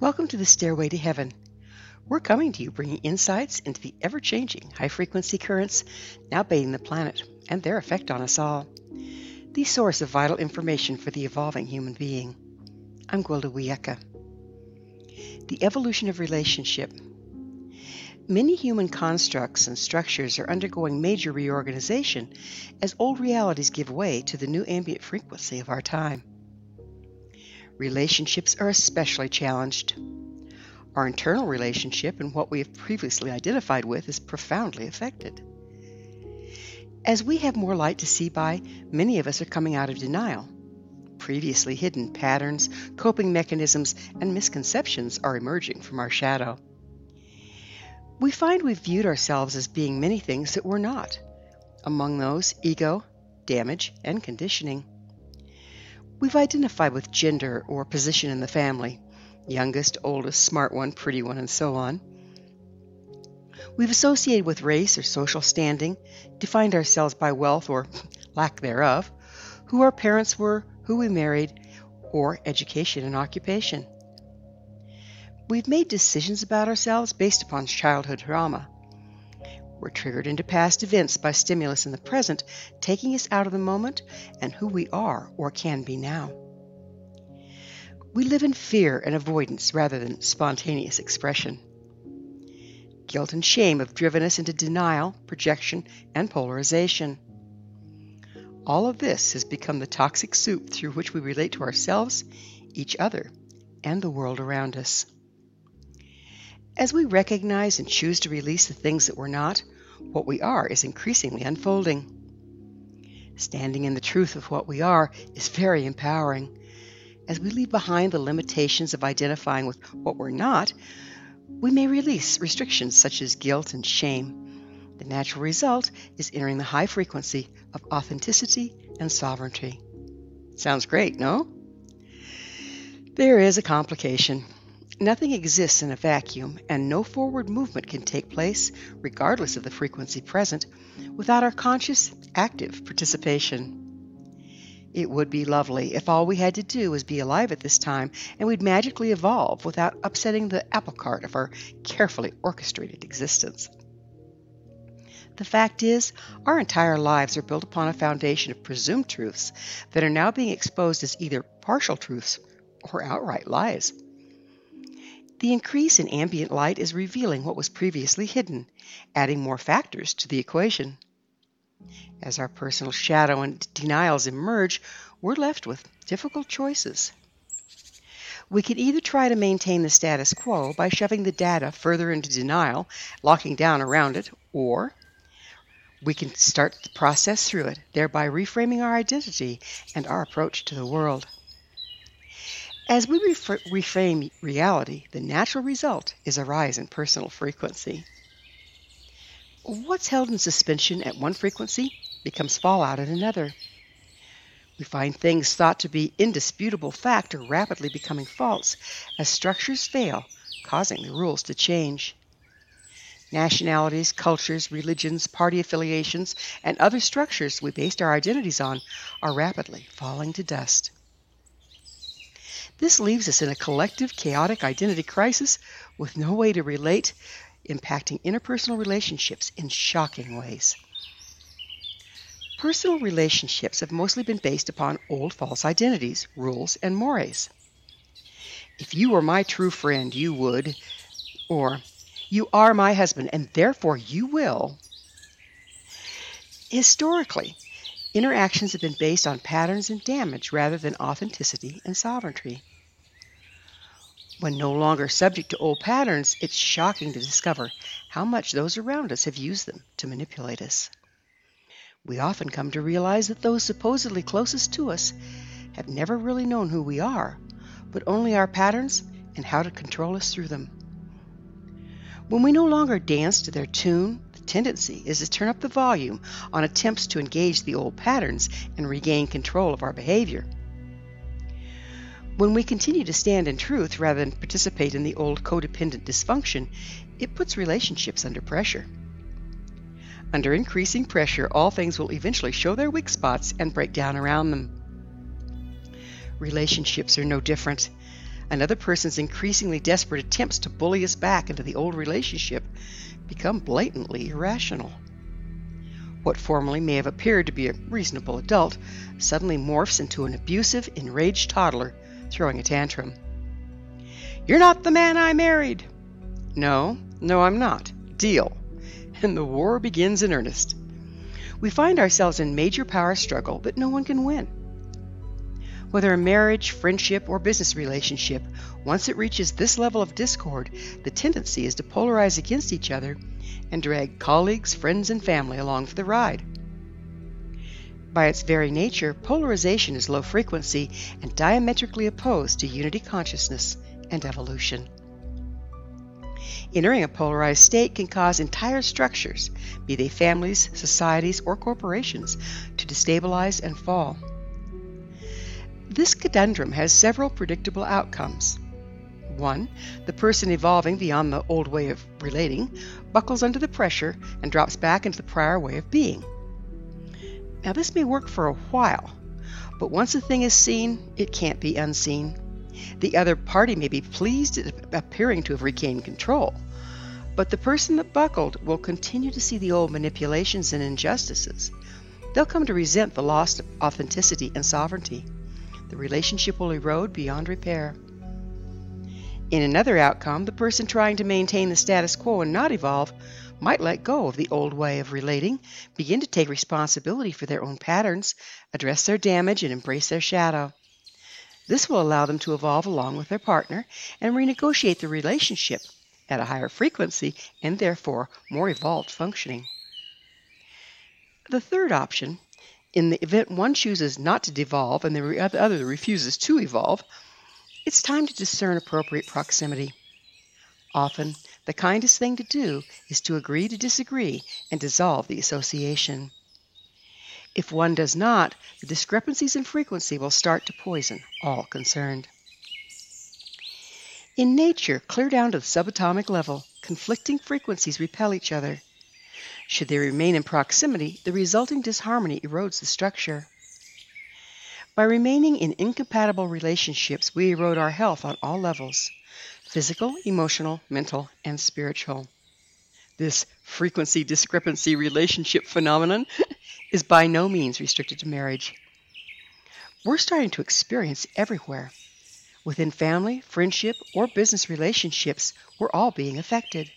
Welcome to the Stairway to Heaven. We're coming to you bringing insights into the ever changing high frequency currents now bathing the planet and their effect on us all. The source of vital information for the evolving human being. I'm Gwilda Wiyaka. The evolution of relationship. Many human constructs and structures are undergoing major reorganization as old realities give way to the new ambient frequency of our time. Relationships are especially challenged. Our internal relationship and what we have previously identified with is profoundly affected. As we have more light to see by, many of us are coming out of denial. Previously hidden patterns, coping mechanisms, and misconceptions are emerging from our shadow. We find we've viewed ourselves as being many things that we're not. Among those, ego, damage, and conditioning. We've identified with gender or position in the family youngest, oldest, smart one, pretty one, and so on. We've associated with race or social standing, defined ourselves by wealth or lack thereof, who our parents were, who we married, or education and occupation. We've made decisions about ourselves based upon childhood trauma. We're triggered into past events by stimulus in the present, taking us out of the moment and who we are or can be now. We live in fear and avoidance rather than spontaneous expression. Guilt and shame have driven us into denial, projection, and polarization. All of this has become the toxic soup through which we relate to ourselves, each other, and the world around us. As we recognize and choose to release the things that we're not, what we are is increasingly unfolding. Standing in the truth of what we are is very empowering. As we leave behind the limitations of identifying with what we're not, we may release restrictions such as guilt and shame. The natural result is entering the high frequency of authenticity and sovereignty. Sounds great, no? There is a complication. Nothing exists in a vacuum, and no forward movement can take place, regardless of the frequency present, without our conscious, active participation. It would be lovely if all we had to do was be alive at this time and we'd magically evolve without upsetting the apple cart of our carefully orchestrated existence. The fact is, our entire lives are built upon a foundation of presumed truths that are now being exposed as either partial truths or outright lies. The increase in ambient light is revealing what was previously hidden, adding more factors to the equation. As our personal shadow and denials emerge, we're left with difficult choices. We can either try to maintain the status quo by shoving the data further into denial, locking down around it, or we can start the process through it, thereby reframing our identity and our approach to the world. As we reframe reality, the natural result is a rise in personal frequency. What's held in suspension at one frequency becomes fallout at another. We find things thought to be indisputable fact are rapidly becoming false as structures fail, causing the rules to change. Nationalities, cultures, religions, party affiliations, and other structures we based our identities on are rapidly falling to dust. This leaves us in a collective, chaotic identity crisis with no way to relate, impacting interpersonal relationships in shocking ways. Personal relationships have mostly been based upon old false identities, rules, and mores. If you were my true friend, you would, or you are my husband, and therefore you will. Historically, interactions have been based on patterns and damage rather than authenticity and sovereignty. When no longer subject to old patterns, it's shocking to discover how much those around us have used them to manipulate us. We often come to realize that those supposedly closest to us have never really known who we are, but only our patterns and how to control us through them. When we no longer dance to their tune, the tendency is to turn up the volume on attempts to engage the old patterns and regain control of our behavior. When we continue to stand in truth rather than participate in the old codependent dysfunction, it puts relationships under pressure. Under increasing pressure, all things will eventually show their weak spots and break down around them. Relationships are no different. another person's increasingly desperate attempts to bully us back into the old relationship become blatantly irrational. What formerly may have appeared to be a reasonable adult suddenly morphs into an abusive, enraged toddler throwing a tantrum. You're not the man I married. No, no, I'm not. Deal. And the war begins in earnest. We find ourselves in major power struggle that no one can win. Whether a marriage, friendship, or business relationship, once it reaches this level of discord, the tendency is to polarize against each other and drag colleagues, friends, and family along for the ride. By its very nature, polarization is low frequency and diametrically opposed to unity consciousness and evolution. Entering a polarized state can cause entire structures, be they families, societies, or corporations, to destabilize and fall. This conundrum has several predictable outcomes. One, the person evolving beyond the old way of relating buckles under the pressure and drops back into the prior way of being. Now, this may work for a while, but once a thing is seen, it can't be unseen. The other party may be pleased at appearing to have regained control, but the person that buckled will continue to see the old manipulations and injustices. They'll come to resent the lost authenticity and sovereignty the relationship will erode beyond repair. In another outcome, the person trying to maintain the status quo and not evolve might let go of the old way of relating, begin to take responsibility for their own patterns, address their damage, and embrace their shadow. This will allow them to evolve along with their partner and renegotiate the relationship at a higher frequency and therefore more evolved functioning. The third option in the event one chooses not to devolve and the other refuses to evolve, it's time to discern appropriate proximity. Often, the kindest thing to do is to agree to disagree and dissolve the association. If one does not, the discrepancies in frequency will start to poison all concerned. In nature, clear down to the subatomic level, conflicting frequencies repel each other. Should they remain in proximity, the resulting disharmony erodes the structure. By remaining in incompatible relationships, we erode our health on all levels physical, emotional, mental, and spiritual. This frequency discrepancy relationship phenomenon is by no means restricted to marriage. We're starting to experience everywhere. Within family, friendship, or business relationships, we're all being affected.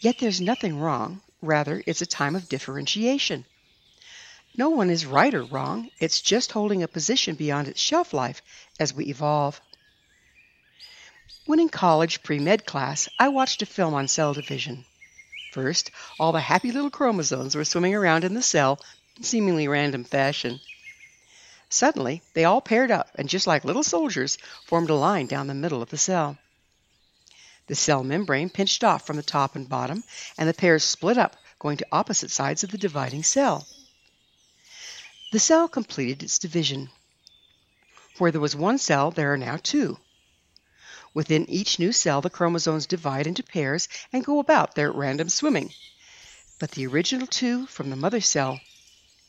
Yet there's nothing wrong, Rather, it's a time of differentiation. No one is right or wrong, it's just holding a position beyond its shelf life as we evolve. When in college pre med class, I watched a film on cell division. First, all the happy little chromosomes were swimming around in the cell in seemingly random fashion. Suddenly, they all paired up and, just like little soldiers, formed a line down the middle of the cell. The cell membrane pinched off from the top and bottom, and the pairs split up, going to opposite sides of the dividing cell. The cell completed its division. Where there was one cell, there are now two. Within each new cell, the chromosomes divide into pairs and go about their random swimming. But the original two from the mother cell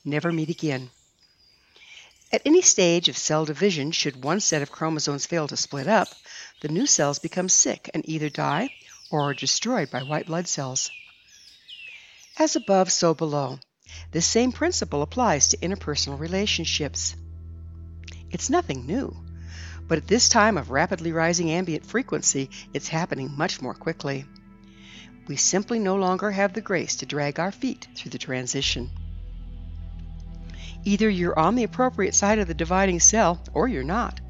never meet again. At any stage of cell division, should one set of chromosomes fail to split up, the new cells become sick and either die or are destroyed by white blood cells. As above, so below. This same principle applies to interpersonal relationships. It's nothing new, but at this time of rapidly rising ambient frequency, it's happening much more quickly. We simply no longer have the grace to drag our feet through the transition. Either you're on the appropriate side of the dividing cell or you're not.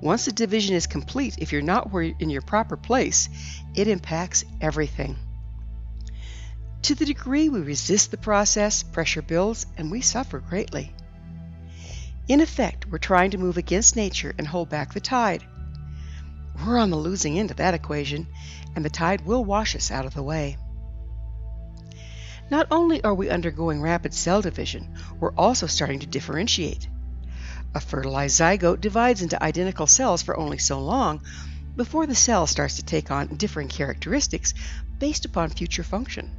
Once the division is complete, if you're not in your proper place, it impacts everything. To the degree we resist the process, pressure builds and we suffer greatly. In effect, we're trying to move against nature and hold back the tide. We're on the losing end of that equation, and the tide will wash us out of the way. Not only are we undergoing rapid cell division, we're also starting to differentiate. A fertilized zygote divides into identical cells for only so long before the cell starts to take on differing characteristics based upon future function.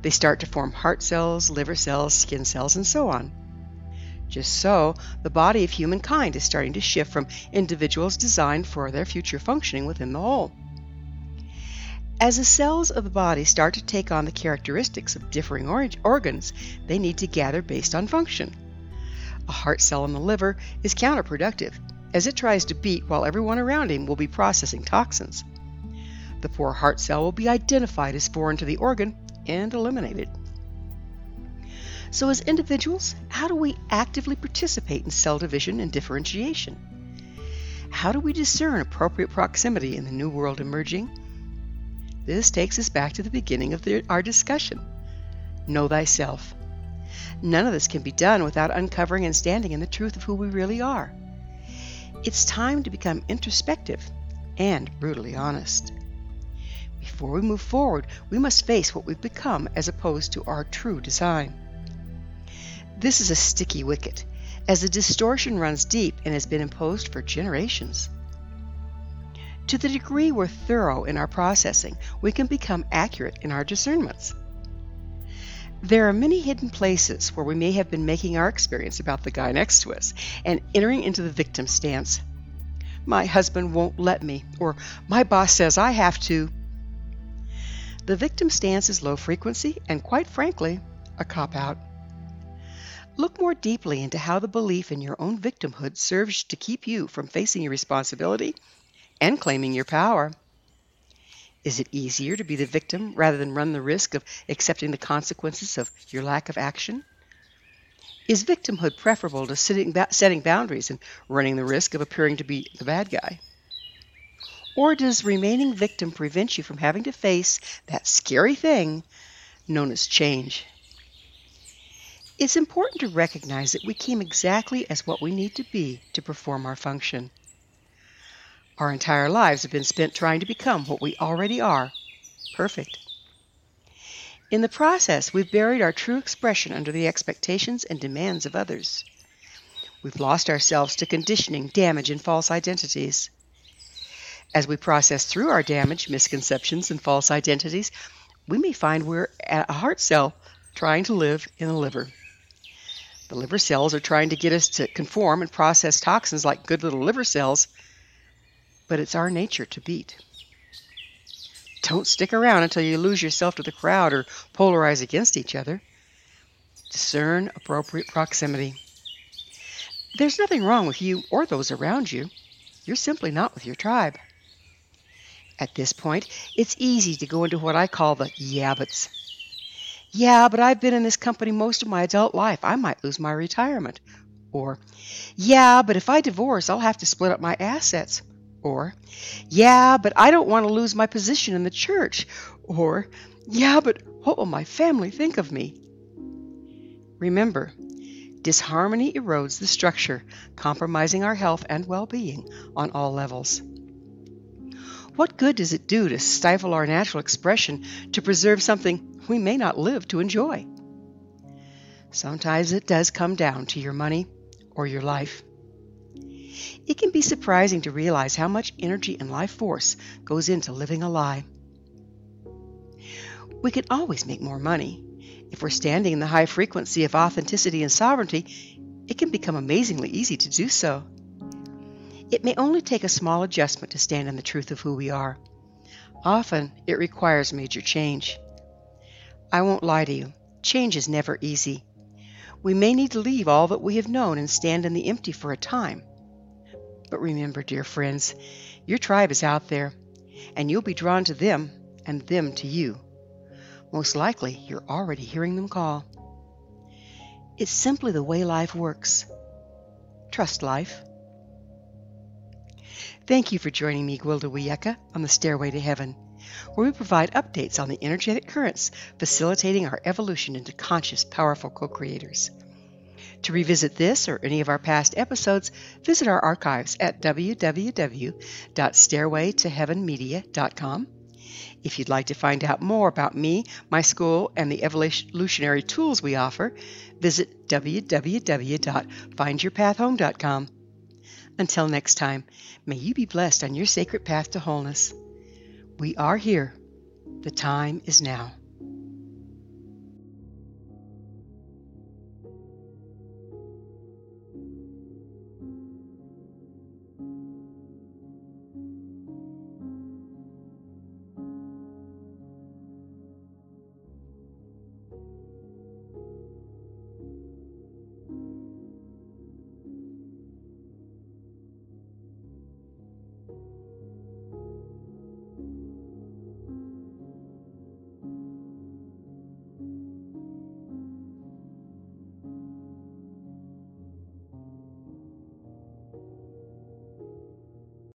They start to form heart cells, liver cells, skin cells, and so on. Just so, the body of humankind is starting to shift from individuals designed for their future functioning within the whole. As the cells of the body start to take on the characteristics of differing or- organs, they need to gather based on function. A heart cell in the liver is counterproductive, as it tries to beat while everyone around him will be processing toxins. The poor heart cell will be identified as foreign to the organ and eliminated. So, as individuals, how do we actively participate in cell division and differentiation? How do we discern appropriate proximity in the new world emerging? This takes us back to the beginning of the, our discussion. Know thyself. None of this can be done without uncovering and standing in the truth of who we really are. It's time to become introspective and brutally honest. Before we move forward, we must face what we've become as opposed to our true design. This is a sticky wicket, as the distortion runs deep and has been imposed for generations. To the degree we're thorough in our processing, we can become accurate in our discernments. There are many hidden places where we may have been making our experience about the guy next to us and entering into the victim stance. My husband won't let me, or my boss says I have to. The victim stance is low frequency and, quite frankly, a cop out. Look more deeply into how the belief in your own victimhood serves to keep you from facing your responsibility and claiming your power. Is it easier to be the victim rather than run the risk of accepting the consequences of your lack of action? Is victimhood preferable to setting boundaries and running the risk of appearing to be the bad guy? Or does remaining victim prevent you from having to face that scary thing known as change? It's important to recognize that we came exactly as what we need to be to perform our function. Our entire lives have been spent trying to become what we already are perfect. In the process, we've buried our true expression under the expectations and demands of others. We've lost ourselves to conditioning, damage, and false identities. As we process through our damage, misconceptions, and false identities, we may find we're a heart cell trying to live in the liver. The liver cells are trying to get us to conform and process toxins like good little liver cells but it's our nature to beat. Don't stick around until you lose yourself to the crowd or polarize against each other. Discern appropriate proximity. There's nothing wrong with you or those around you. You're simply not with your tribe. At this point, it's easy to go into what I call the yeah buts. Yeah, but I've been in this company most of my adult life. I might lose my retirement. Or, yeah, but if I divorce, I'll have to split up my assets. Or, yeah, but I don't want to lose my position in the church. Or, yeah, but what will my family think of me? Remember, disharmony erodes the structure, compromising our health and well being on all levels. What good does it do to stifle our natural expression to preserve something we may not live to enjoy? Sometimes it does come down to your money or your life. It can be surprising to realize how much energy and life force goes into living a lie. We can always make more money. If we're standing in the high frequency of authenticity and sovereignty, it can become amazingly easy to do so. It may only take a small adjustment to stand in the truth of who we are. Often, it requires major change. I won't lie to you, change is never easy. We may need to leave all that we have known and stand in the empty for a time. But remember, dear friends, your tribe is out there, and you'll be drawn to them and them to you. Most likely, you're already hearing them call. It's simply the way life works. Trust life. Thank you for joining me, Gwilda Wiyaka, on the Stairway to Heaven, where we provide updates on the energetic currents facilitating our evolution into conscious, powerful co creators. To revisit this or any of our past episodes, visit our archives at www.stairwaytoheavenmedia.com. If you'd like to find out more about me, my school, and the evolutionary tools we offer, visit www.findyourpathhome.com. Until next time, may you be blessed on your sacred path to wholeness. We are here. The time is now.